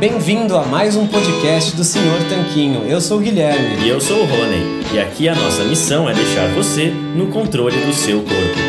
Bem-vindo a mais um podcast do Senhor Tanquinho. Eu sou o Guilherme. E eu sou o Rony. E aqui a nossa missão é deixar você no controle do seu corpo.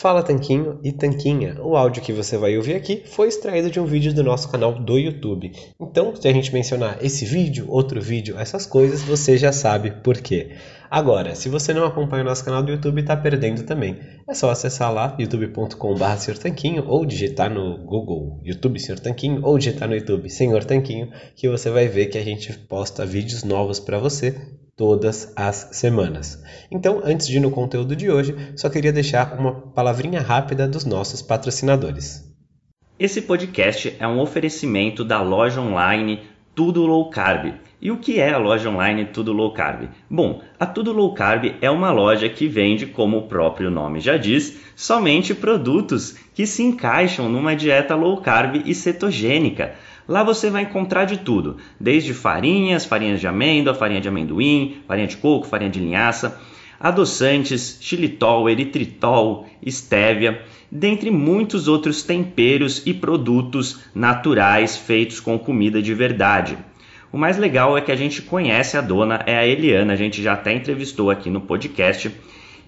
Fala Tanquinho e Tanquinha. O áudio que você vai ouvir aqui foi extraído de um vídeo do nosso canal do YouTube. Então, se a gente mencionar esse vídeo, outro vídeo, essas coisas, você já sabe por quê. Agora, se você não acompanha o nosso canal do YouTube, está perdendo também. É só acessar lá youtube.com.br Tanquinho ou digitar no Google YouTube Senhor Tanquinho ou digitar no YouTube Senhor Tanquinho que você vai ver que a gente posta vídeos novos para você todas as semanas. Então, antes de ir no conteúdo de hoje, só queria deixar uma palavrinha rápida dos nossos patrocinadores. Esse podcast é um oferecimento da loja online Tudo Low Carb. E o que é a loja online Tudo Low Carb? Bom, a Tudo Low Carb é uma loja que vende, como o próprio nome já diz, somente produtos que se encaixam numa dieta low carb e cetogênica. Lá você vai encontrar de tudo, desde farinhas, farinhas de amêndoa, farinha de amendoim, farinha de coco, farinha de linhaça, adoçantes, xilitol, eritritol, estévia, dentre muitos outros temperos e produtos naturais feitos com comida de verdade. O mais legal é que a gente conhece a dona, é a Eliana, a gente já até entrevistou aqui no podcast.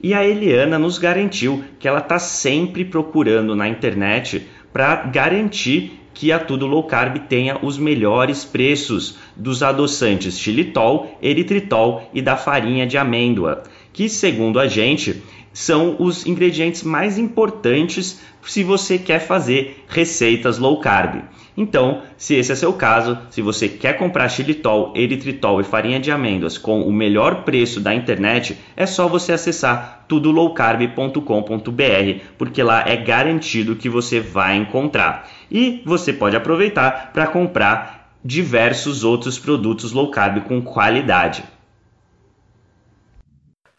E a Eliana nos garantiu que ela está sempre procurando na internet para garantir que a Tudo Low Carb tenha os melhores preços dos adoçantes xilitol, eritritol e da farinha de amêndoa, que segundo a gente são os ingredientes mais importantes se você quer fazer receitas low carb. Então, se esse é seu caso, se você quer comprar xilitol, eritritol e farinha de amêndoas com o melhor preço da internet, é só você acessar tudolowcarb.com.br, porque lá é garantido que você vai encontrar. E você pode aproveitar para comprar diversos outros produtos low carb com qualidade.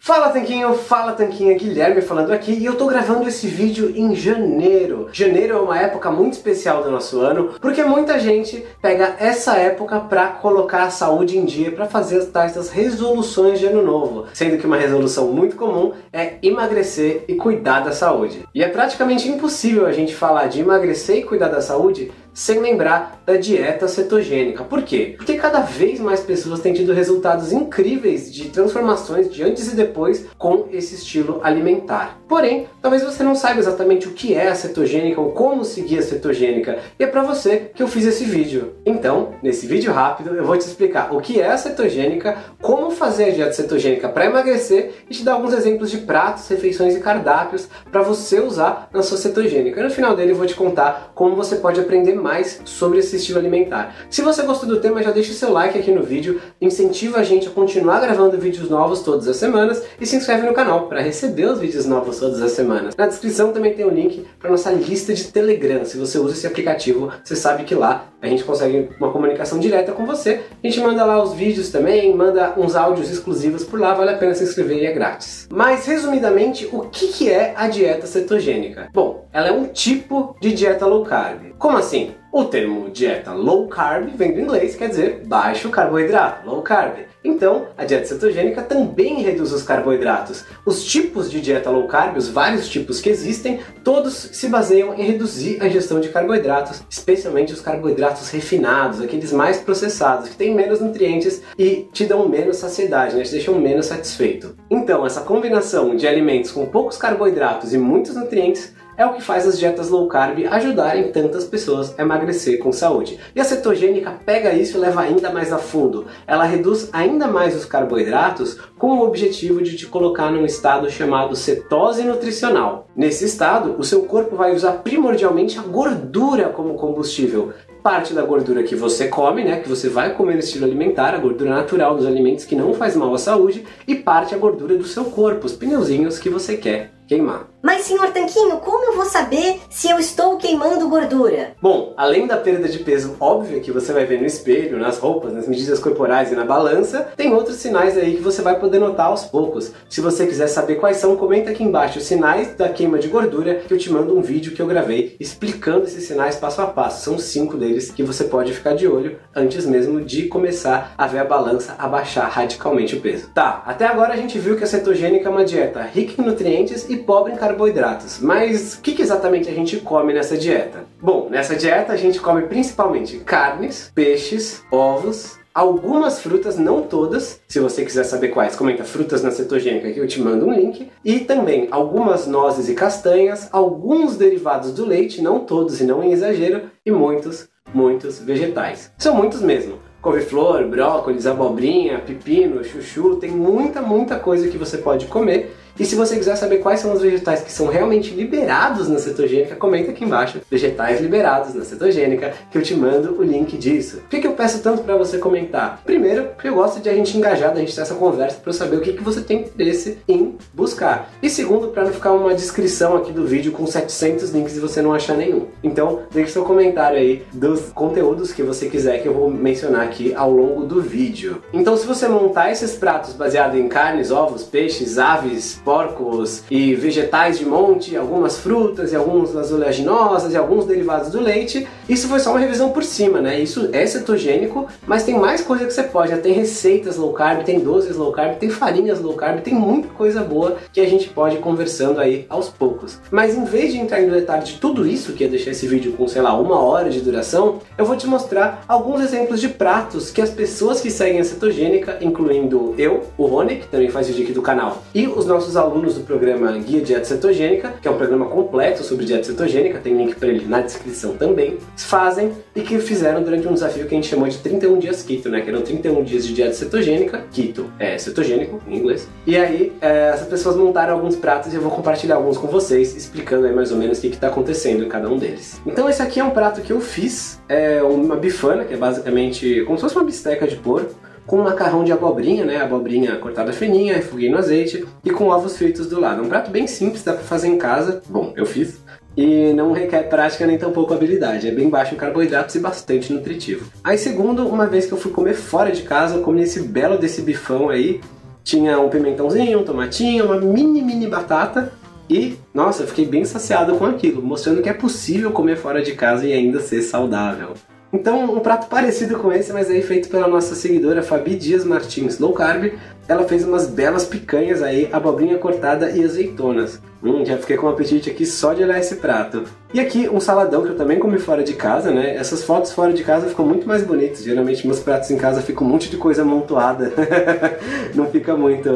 Fala Tanquinho, fala Tanquinha, Guilherme falando aqui e eu tô gravando esse vídeo em janeiro. Janeiro é uma época muito especial do nosso ano, porque muita gente pega essa época para colocar a saúde em dia, para fazer as tais das resoluções de ano novo, sendo que uma resolução muito comum é emagrecer e cuidar da saúde. E é praticamente impossível a gente falar de emagrecer e cuidar da saúde sem lembrar da dieta cetogênica. Por quê? Porque cada vez mais pessoas têm tido resultados incríveis de transformações de antes e depois com esse estilo alimentar. Porém, talvez você não saiba exatamente o que é a cetogênica ou como seguir a cetogênica, e é para você que eu fiz esse vídeo. Então, nesse vídeo rápido, eu vou te explicar o que é a cetogênica, como fazer a dieta cetogênica para emagrecer e te dar alguns exemplos de pratos, refeições e cardápios para você usar na sua cetogênica. E no final dele eu vou te contar como você pode aprender mais sobre esse estilo alimentar. Se você gostou do tema, já deixa o seu like aqui no vídeo, incentiva a gente a continuar gravando vídeos novos todas as semanas e se inscreve no canal para receber os vídeos novos todas as semanas. Na descrição também tem um link para nossa lista de Telegram. Se você usa esse aplicativo, você sabe que lá a gente consegue uma comunicação direta com você. A gente manda lá os vídeos também, manda uns áudios exclusivos por lá, vale a pena se inscrever e é grátis. Mas resumidamente, o que, que é a dieta cetogênica? Bom, ela é um tipo de dieta low carb. Como assim? O termo dieta low carb vem do inglês, quer dizer baixo carboidrato, low carb. Então, a dieta cetogênica também reduz os carboidratos. Os tipos de dieta low carb, os vários tipos que existem, todos se baseiam em reduzir a ingestão de carboidratos, especialmente os carboidratos refinados, aqueles mais processados, que têm menos nutrientes e te dão menos saciedade, né? te deixam menos satisfeito. Então, essa combinação de alimentos com poucos carboidratos e muitos nutrientes é o que faz as dietas low carb ajudarem tantas pessoas a emagrecer com saúde. E a cetogênica pega isso e leva ainda mais a fundo. Ela reduz ainda mais os carboidratos com o objetivo de te colocar num estado chamado cetose nutricional. Nesse estado, o seu corpo vai usar primordialmente a gordura como combustível parte da gordura que você come, né, que você vai comer no estilo alimentar, a gordura natural dos alimentos que não faz mal à saúde, e parte a gordura do seu corpo, os pneuzinhos que você quer queimar. Mas, senhor Tanquinho, como eu vou saber se eu estou queimando gordura? Bom, além da perda de peso óbvia que você vai ver no espelho, nas roupas, nas medidas corporais e na balança, tem outros sinais aí que você vai poder notar aos poucos. Se você quiser saber quais são, comenta aqui embaixo os sinais da queima de gordura que eu te mando um vídeo que eu gravei explicando esses sinais passo a passo. São cinco deles que você pode ficar de olho antes mesmo de começar a ver a balança abaixar radicalmente o peso. Tá, até agora a gente viu que a cetogênica é uma dieta rica em nutrientes e pobre em carboidratos. Mas o que, que exatamente a gente come nessa dieta? Bom, nessa dieta a gente come principalmente carnes, peixes, ovos, algumas frutas, não todas. Se você quiser saber quais, comenta frutas na cetogênica que eu te mando um link. E também algumas nozes e castanhas, alguns derivados do leite, não todos e não em exagero, e muitos, muitos vegetais. São muitos mesmo. Couve-flor, brócolis, abobrinha, pepino, chuchu, tem muita, muita coisa que você pode comer e se você quiser saber quais são os vegetais que são realmente liberados na cetogênica, comenta aqui embaixo, vegetais liberados na cetogênica, que eu te mando o link disso. Por que, que eu peço tanto para você comentar? Primeiro, porque eu gosto de a gente engajar, da gente ter essa conversa para eu saber o que, que você tem interesse em buscar. E segundo, para não ficar uma descrição aqui do vídeo com 700 links e você não achar nenhum. Então, deixe seu comentário aí dos conteúdos que você quiser que eu vou mencionar aqui ao longo do vídeo. Então, se você montar esses pratos baseados em carnes, ovos, peixes, aves, porcos e vegetais de monte, algumas frutas e algumas oleaginosas e alguns derivados do leite. Isso foi só uma revisão por cima, né? Isso é cetogênico, mas tem mais coisa que você pode. Já tem receitas low carb, tem doces low carb, tem farinhas low carb, tem muita coisa boa que a gente pode ir conversando aí aos poucos. Mas em vez de entrar no detalhe de tudo isso, que é deixar esse vídeo com, sei lá, uma hora de duração, eu vou te mostrar alguns exemplos de pratos que as pessoas que seguem a cetogênica, incluindo eu, o Rony, que também faz vídeo aqui do canal, e os nossos nossos alunos do programa Guia Dieta Cetogênica, que é um programa completo sobre dieta cetogênica, tem link para ele na descrição também, fazem e que fizeram durante um desafio que a gente chamou de 31 dias keto, né? Que eram 31 dias de dieta cetogênica, keto é cetogênico em inglês. E aí, é, essas pessoas montaram alguns pratos e eu vou compartilhar alguns com vocês, explicando aí mais ou menos o que está acontecendo em cada um deles. Então esse aqui é um prato que eu fiz, é uma bifana, que é basicamente como se fosse uma bisteca de porco, com macarrão de abobrinha, né? Abobrinha cortada fininha, refoguei no azeite e com ovos fritos do lado. Um prato bem simples, dá pra fazer em casa. Bom, eu fiz. E não requer prática nem tampouco habilidade, é bem baixo em carboidratos e bastante nutritivo. Aí segundo, uma vez que eu fui comer fora de casa, eu comi esse belo desse bifão aí, tinha um pimentãozinho, um tomatinho, uma mini mini batata e, nossa, eu fiquei bem saciado com aquilo, mostrando que é possível comer fora de casa e ainda ser saudável. Então, um prato parecido com esse, mas aí feito pela nossa seguidora Fabi Dias Martins Low Carb, ela fez umas belas picanhas aí, abobrinha cortada e azeitonas. Hum, já fiquei com um apetite aqui só de olhar esse prato. E aqui um saladão que eu também comi fora de casa, né? Essas fotos fora de casa ficam muito mais bonitas. Geralmente meus pratos em casa ficam um monte de coisa amontoada. Não fica muito,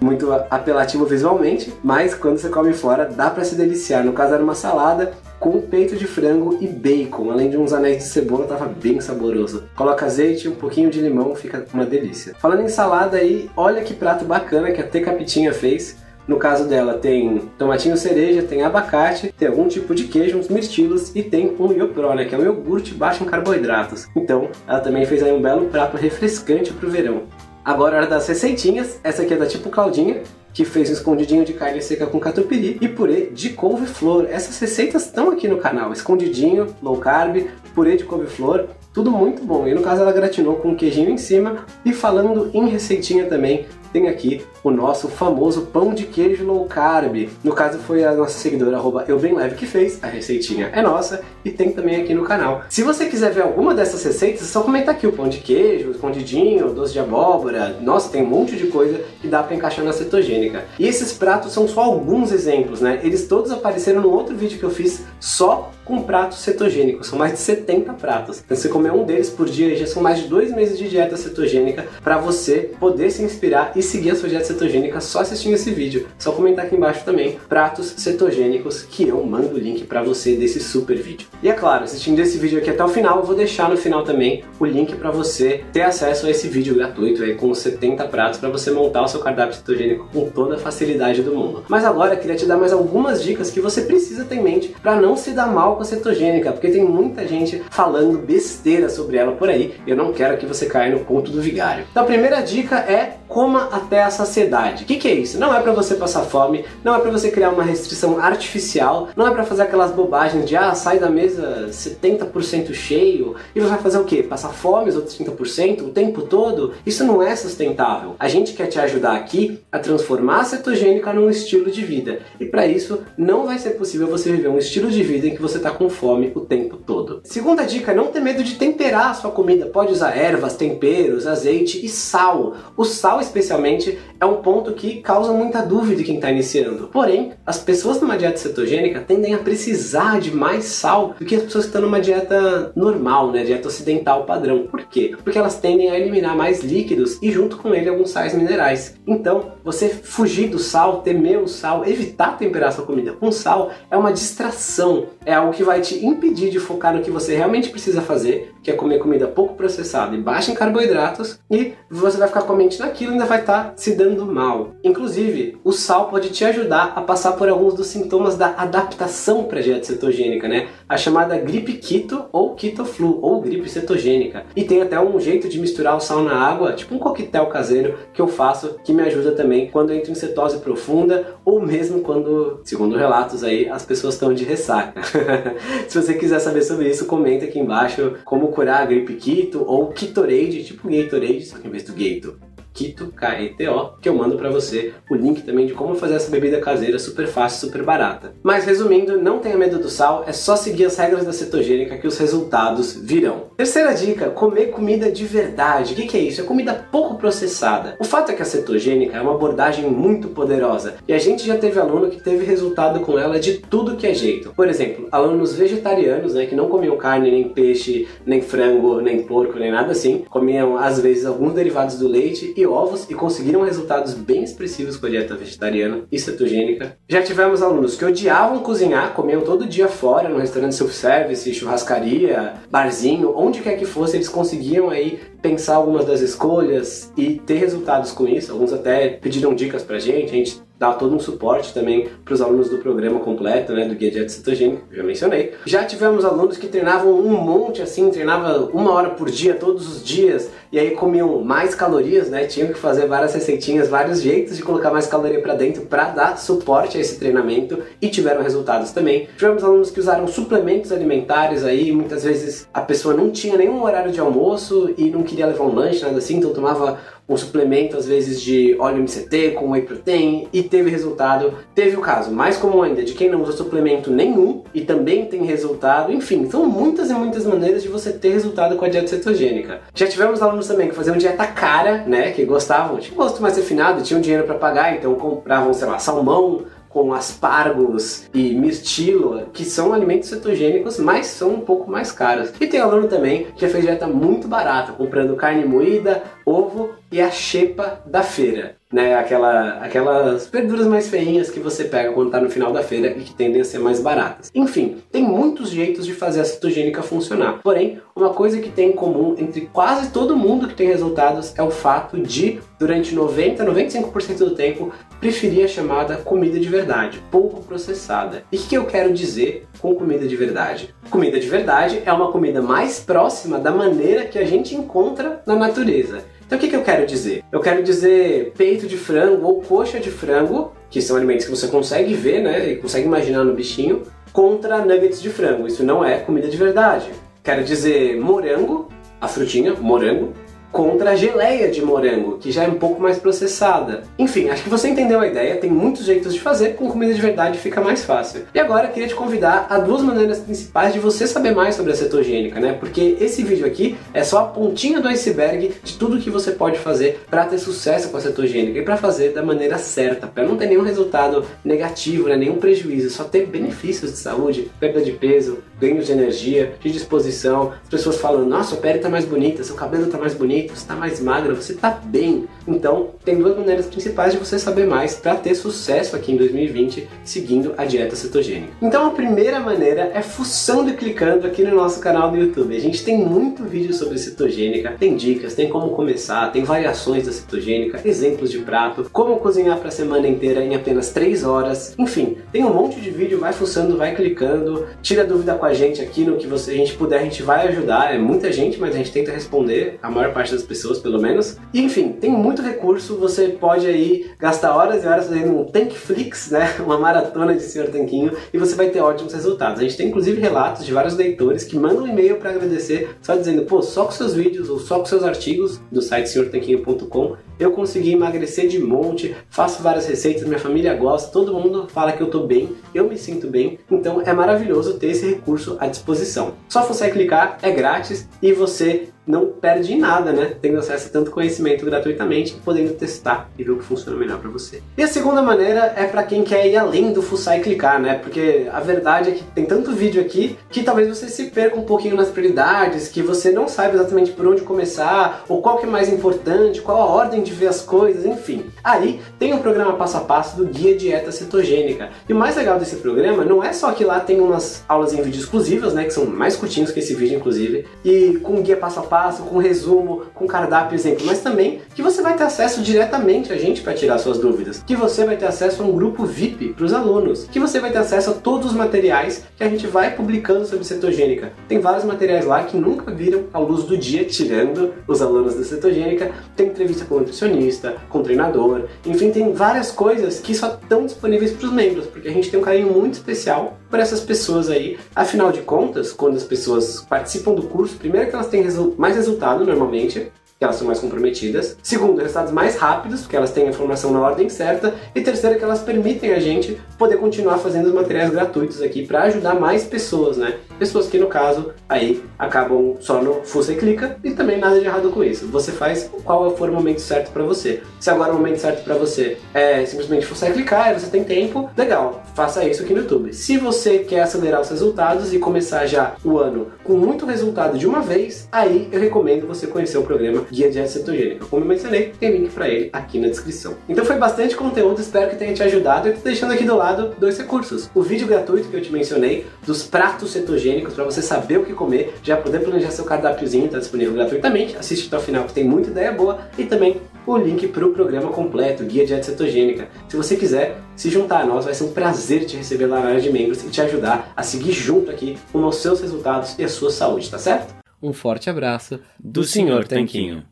muito apelativo visualmente, mas quando você come fora dá para se deliciar. No caso era uma salada com peito de frango e bacon, além de uns anéis de cebola, tava bem saboroso. Coloca azeite um pouquinho de limão, fica uma delícia. Falando em salada aí, olha que prato bacana que a T Capitinha fez. No caso dela tem tomatinho cereja, tem abacate, tem algum tipo de queijo, uns mirtilos e tem um Iopro, né, que é um iogurte baixo em carboidratos. Então, ela também fez aí um belo prato refrescante pro verão. Agora é hora das receitinhas. Essa aqui é da tipo Claudinha, que fez um escondidinho de carne seca com catupiry e purê de couve-flor. Essas receitas estão aqui no canal. Escondidinho, low carb, purê de couve-flor, tudo muito bom. E no caso ela gratinou com um queijinho em cima. E falando em receitinha também, tem aqui o nosso famoso pão de queijo low carb. No caso foi a nossa seguidora arroba eubemleve que fez, a receitinha é nossa e tem também aqui no canal. Se você quiser ver alguma dessas receitas, é só comentar aqui o pão de queijo, o escondidinho, doce de abóbora. Nossa, tem um monte de coisa que dá para encaixar na cetogênica. E esses pratos são só alguns exemplos, né? Eles todos apareceram no outro vídeo que eu fiz só com pratos cetogênicos. São mais de 70 pratos. Então, você comer um deles por dia já são mais de dois meses de dieta cetogênica para você poder se inspirar e seguir a sua dieta cetogênica só assistindo esse vídeo. Só comentar aqui embaixo também pratos cetogênicos que eu mando o link para você desse super vídeo. E é claro, assistindo esse vídeo aqui até o final, eu vou deixar no final também o link para você ter acesso a esse vídeo gratuito aí com 70 pratos para você montar o seu cardápio cetogênico com toda a facilidade do mundo. Mas agora eu queria te dar mais algumas dicas que você precisa ter em mente para não se dar mal com a cetogênica, porque tem muita gente falando besteira sobre ela por aí. Eu não quero que você caia no ponto do vigário. Então a primeira dica é coma até a saciedade. O que, que, é isso? Não é para você passar fome, não é para você criar uma restrição artificial, não é para fazer aquelas bobagens de ah, sai da mesa 70% cheio e você vai fazer o quê? Passar fome os outros 30% o tempo todo? Isso não é sustentável. A gente quer te ajudar aqui a transformar a cetogênica num estilo de vida. E para isso não vai ser possível você viver um estilo de vida em que você está com fome o tempo todo. Segunda dica, não ter medo de temperar a sua comida. Pode usar ervas, temperos, azeite e sal. O sal especialmente, é um ponto que causa muita dúvida em quem está iniciando. Porém, as pessoas numa dieta cetogênica tendem a precisar de mais sal do que as pessoas que estão numa dieta normal, né, dieta ocidental padrão. Por quê? Porque elas tendem a eliminar mais líquidos e junto com ele alguns sais minerais. Então, você fugir do sal, temer o sal, evitar temperar sua comida com sal é uma distração, é algo que vai te impedir de focar no que você realmente precisa fazer, que é comer comida pouco processada e baixa em carboidratos, e você vai ficar com a mente naquilo ainda vai estar tá se dando mal. Inclusive, o sal pode te ajudar a passar por alguns dos sintomas da adaptação para a dieta cetogênica, né? A chamada gripe keto ou keto flu ou gripe cetogênica. E tem até um jeito de misturar o sal na água, tipo um coquetel caseiro que eu faço que me ajuda também quando eu entro em cetose profunda ou mesmo quando, segundo relatos aí, as pessoas estão de ressaca. se você quiser saber sobre isso, comenta aqui embaixo como curar a gripe keto ou Ketorade, tipo Gatorade, só que em vez do Gator Keto, K-E-T-O, que eu mando para você o link também de como fazer essa bebida caseira super fácil, super barata. Mas resumindo, não tenha medo do sal, é só seguir as regras da cetogênica que os resultados virão. Terceira dica, comer comida de verdade. O que, que é isso? É comida pouco processada. O fato é que a cetogênica é uma abordagem muito poderosa e a gente já teve aluno que teve resultado com ela de tudo que é jeito. Por exemplo, alunos vegetarianos, né, que não comiam carne, nem peixe, nem frango, nem porco, nem nada assim, comiam às vezes alguns derivados do leite e ovos e conseguiram resultados bem expressivos com a dieta vegetariana e cetogênica. Já tivemos alunos que odiavam cozinhar, comiam todo dia fora, no restaurante self-service, churrascaria, barzinho, onde quer que fosse, eles conseguiam aí pensar algumas das escolhas e ter resultados com isso. Alguns até pediram dicas pra gente, a gente dá todo um suporte também para os alunos do programa completo, né, do Guia Dieta Cetogênica, que já mencionei. Já tivemos alunos que treinavam um monte assim, treinava uma hora por dia, todos os dias, e aí comiam mais calorias, né, tinham que fazer várias receitinhas, vários jeitos de colocar mais caloria para dentro para dar suporte a esse treinamento e tiveram resultados também. Tivemos alunos que usaram suplementos alimentares aí, muitas vezes a pessoa não tinha nenhum horário de almoço e não queria levar um lanche, nada assim, então tomava um suplemento às vezes de óleo MCT com whey protein e teve resultado. Teve o caso mais comum ainda de quem não usa suplemento nenhum e também tem resultado. Enfim, são muitas e muitas maneiras de você ter resultado com a dieta cetogênica. Já tivemos alunos também que faziam dieta cara, né, que gostavam, tinham gosto mais refinado, tinham dinheiro para pagar, então compravam, sei lá, salmão, com aspargos e mirtilo, que são alimentos cetogênicos, mas são um pouco mais caros. E tem aluno também que já fez dieta muito barata, comprando carne moída, ovo e a xepa da feira né? Aquela, aquelas verduras mais feinhas que você pega quando está no final da feira e que tendem a ser mais baratas. Enfim, tem muitos jeitos de fazer a cetogênica funcionar. Porém, uma coisa que tem em comum entre quase todo mundo que tem resultados é o fato de, durante 90, 95% do tempo, preferir a chamada comida de verdade, pouco processada. E o que eu quero dizer com comida de verdade? Comida de verdade é uma comida mais próxima da maneira que a gente encontra na natureza. Então o que, que eu quero dizer? Eu quero dizer peito de frango ou coxa de frango, que são alimentos que você consegue ver, né, e consegue imaginar no bichinho, contra nuggets de frango. Isso não é comida de verdade. Quero dizer morango, a frutinha, morango, contra a geleia de morango, que já é um pouco mais processada. Enfim, acho que você entendeu a ideia, tem muitos jeitos de fazer, com comida de verdade fica mais fácil. E agora queria te convidar a duas maneiras principais de você saber mais sobre a cetogênica, né? Porque esse vídeo aqui é só a pontinha do iceberg de tudo que você pode fazer para ter sucesso com a cetogênica e para fazer da maneira certa, para não ter nenhum resultado negativo, né? nenhum prejuízo, só ter benefícios de saúde, perda de peso, ganhos de energia, de disposição. As pessoas falam: "Nossa, a pele tá mais bonita, seu cabelo tá mais bonito, você está mais magra, você está bem. Então, tem duas maneiras principais de você saber mais para ter sucesso aqui em 2020 seguindo a dieta cetogênica. Então, a primeira maneira é fuçando e clicando aqui no nosso canal do YouTube. A gente tem muito vídeo sobre cetogênica, tem dicas, tem como começar, tem variações da cetogênica, exemplos de prato, como cozinhar para a semana inteira em apenas 3 horas. Enfim, tem um monte de vídeo, vai fuçando, vai clicando, tira dúvida com a a gente aqui no que você, a gente puder, a gente vai ajudar. É muita gente, mas a gente tenta responder, a maior parte das pessoas, pelo menos. Enfim, tem muito recurso, você pode aí gastar horas e horas fazendo um Tankflix, né? Uma maratona de Senhor Tanquinho, e você vai ter ótimos resultados. A gente tem inclusive relatos de vários leitores que mandam um e-mail para agradecer, só dizendo, pô, só com seus vídeos ou só com seus artigos do site senhortanquinho.com eu consegui emagrecer de monte, faço várias receitas, minha família gosta, todo mundo fala que eu tô bem, eu me sinto bem, então é maravilhoso ter esse recurso à disposição. Só você clicar, é grátis e você não perde em nada, né? Tendo acesso a tanto conhecimento gratuitamente, podendo testar e ver o que funciona melhor para você. E a segunda maneira é para quem quer ir além do fuçar e clicar, né? Porque a verdade é que tem tanto vídeo aqui que talvez você se perca um pouquinho nas prioridades, que você não saiba exatamente por onde começar, ou qual que é mais importante, qual a ordem de ver as coisas, enfim. Aí tem o um programa passo a passo do Guia Dieta Cetogênica. E o mais legal desse programa não é só que lá tem umas aulas em vídeo exclusivas, né? Que são mais curtinhos que esse vídeo, inclusive, e com guia passo a passo com resumo, com cardápio exemplo, mas também que você vai ter acesso diretamente a gente para tirar suas dúvidas, que você vai ter acesso a um grupo VIP para os alunos, que você vai ter acesso a todos os materiais que a gente vai publicando sobre cetogênica. Tem vários materiais lá que nunca viram a luz do dia, tirando os alunos da cetogênica. Tem entrevista com nutricionista, com treinador, enfim, tem várias coisas que só estão disponíveis para os membros, porque a gente tem um carinho muito especial por essas pessoas aí. Afinal de contas, quando as pessoas participam do curso, primeiro que elas têm mais mais resultado normalmente, que elas são mais comprometidas. Segundo, resultados mais rápidos, porque elas têm a informação na ordem certa. E terceiro, que elas permitem a gente poder continuar fazendo os materiais gratuitos aqui para ajudar mais pessoas, né? Pessoas que, no caso, aí acabam só no fuça e clica e também nada de errado com isso. Você faz qual for o momento certo para você. Se agora o momento certo para você é simplesmente fuça e clicar e você tem tempo, legal, faça isso aqui no YouTube. Se você quer acelerar os resultados e começar já o ano com muito resultado de uma vez, aí eu recomendo você conhecer o programa Guia Dieta Cetogênica. Como eu mencionei, tem link para ele aqui na descrição. Então foi bastante conteúdo, espero que tenha te ajudado. Eu tô deixando aqui do lado dois recursos. O vídeo gratuito que eu te mencionei dos pratos cetogênicos para você saber o que comer, já poder planejar seu cardápiozinho, está disponível gratuitamente. Assiste até o final que tem muita ideia boa e também o link para o programa completo, Guia Dieta Cetogênica. Se você quiser se juntar a nós, vai ser um prazer te receber lá na área de membros e te ajudar a seguir junto aqui com os seus resultados e a sua saúde, tá certo? Um forte abraço do, do Sr. Tanquinho.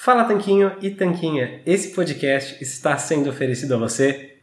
Fala Tanquinho e Tanquinha, esse podcast está sendo oferecido a você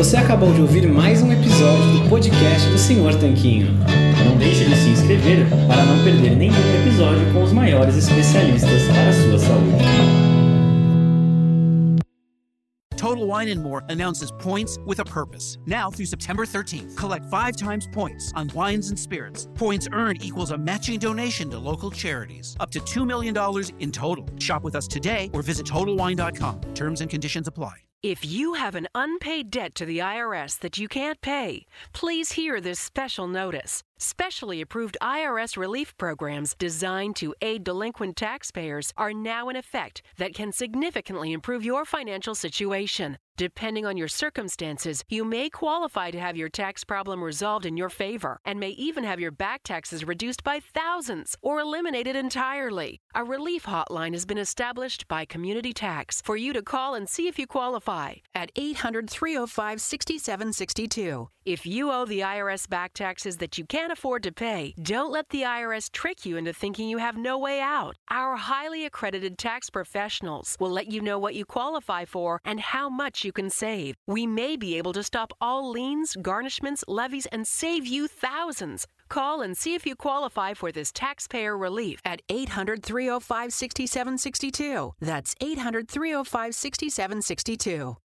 Você acabou de ouvir mais um episódio do podcast do Senhor Tanquinho. Não deixe de se inscrever para não perder nenhum episódio com os maiores especialistas para a sua saúde. Total Wine and More announces points with a purpose. Now through September 13th, collect five times points on wines and spirits. Points earned equals a matching donation to local charities, up to $2 million in total. Shop with us today or visit TotalWine.com. Terms and conditions apply. If you have an unpaid debt to the IRS that you can't pay, please hear this special notice. Specially approved IRS relief programs designed to aid delinquent taxpayers are now in effect that can significantly improve your financial situation. Depending on your circumstances, you may qualify to have your tax problem resolved in your favor and may even have your back taxes reduced by thousands or eliminated entirely. A relief hotline has been established by Community Tax for you to call and see if you qualify at 800 305 6762. If you owe the IRS back taxes that you can't afford to pay, don't let the IRS trick you into thinking you have no way out. Our highly accredited tax professionals will let you know what you qualify for and how much you can save. We may be able to stop all liens, garnishments, levies, and save you thousands. Call and see if you qualify for this taxpayer relief at 800 305 6762. That's 800 305 6762.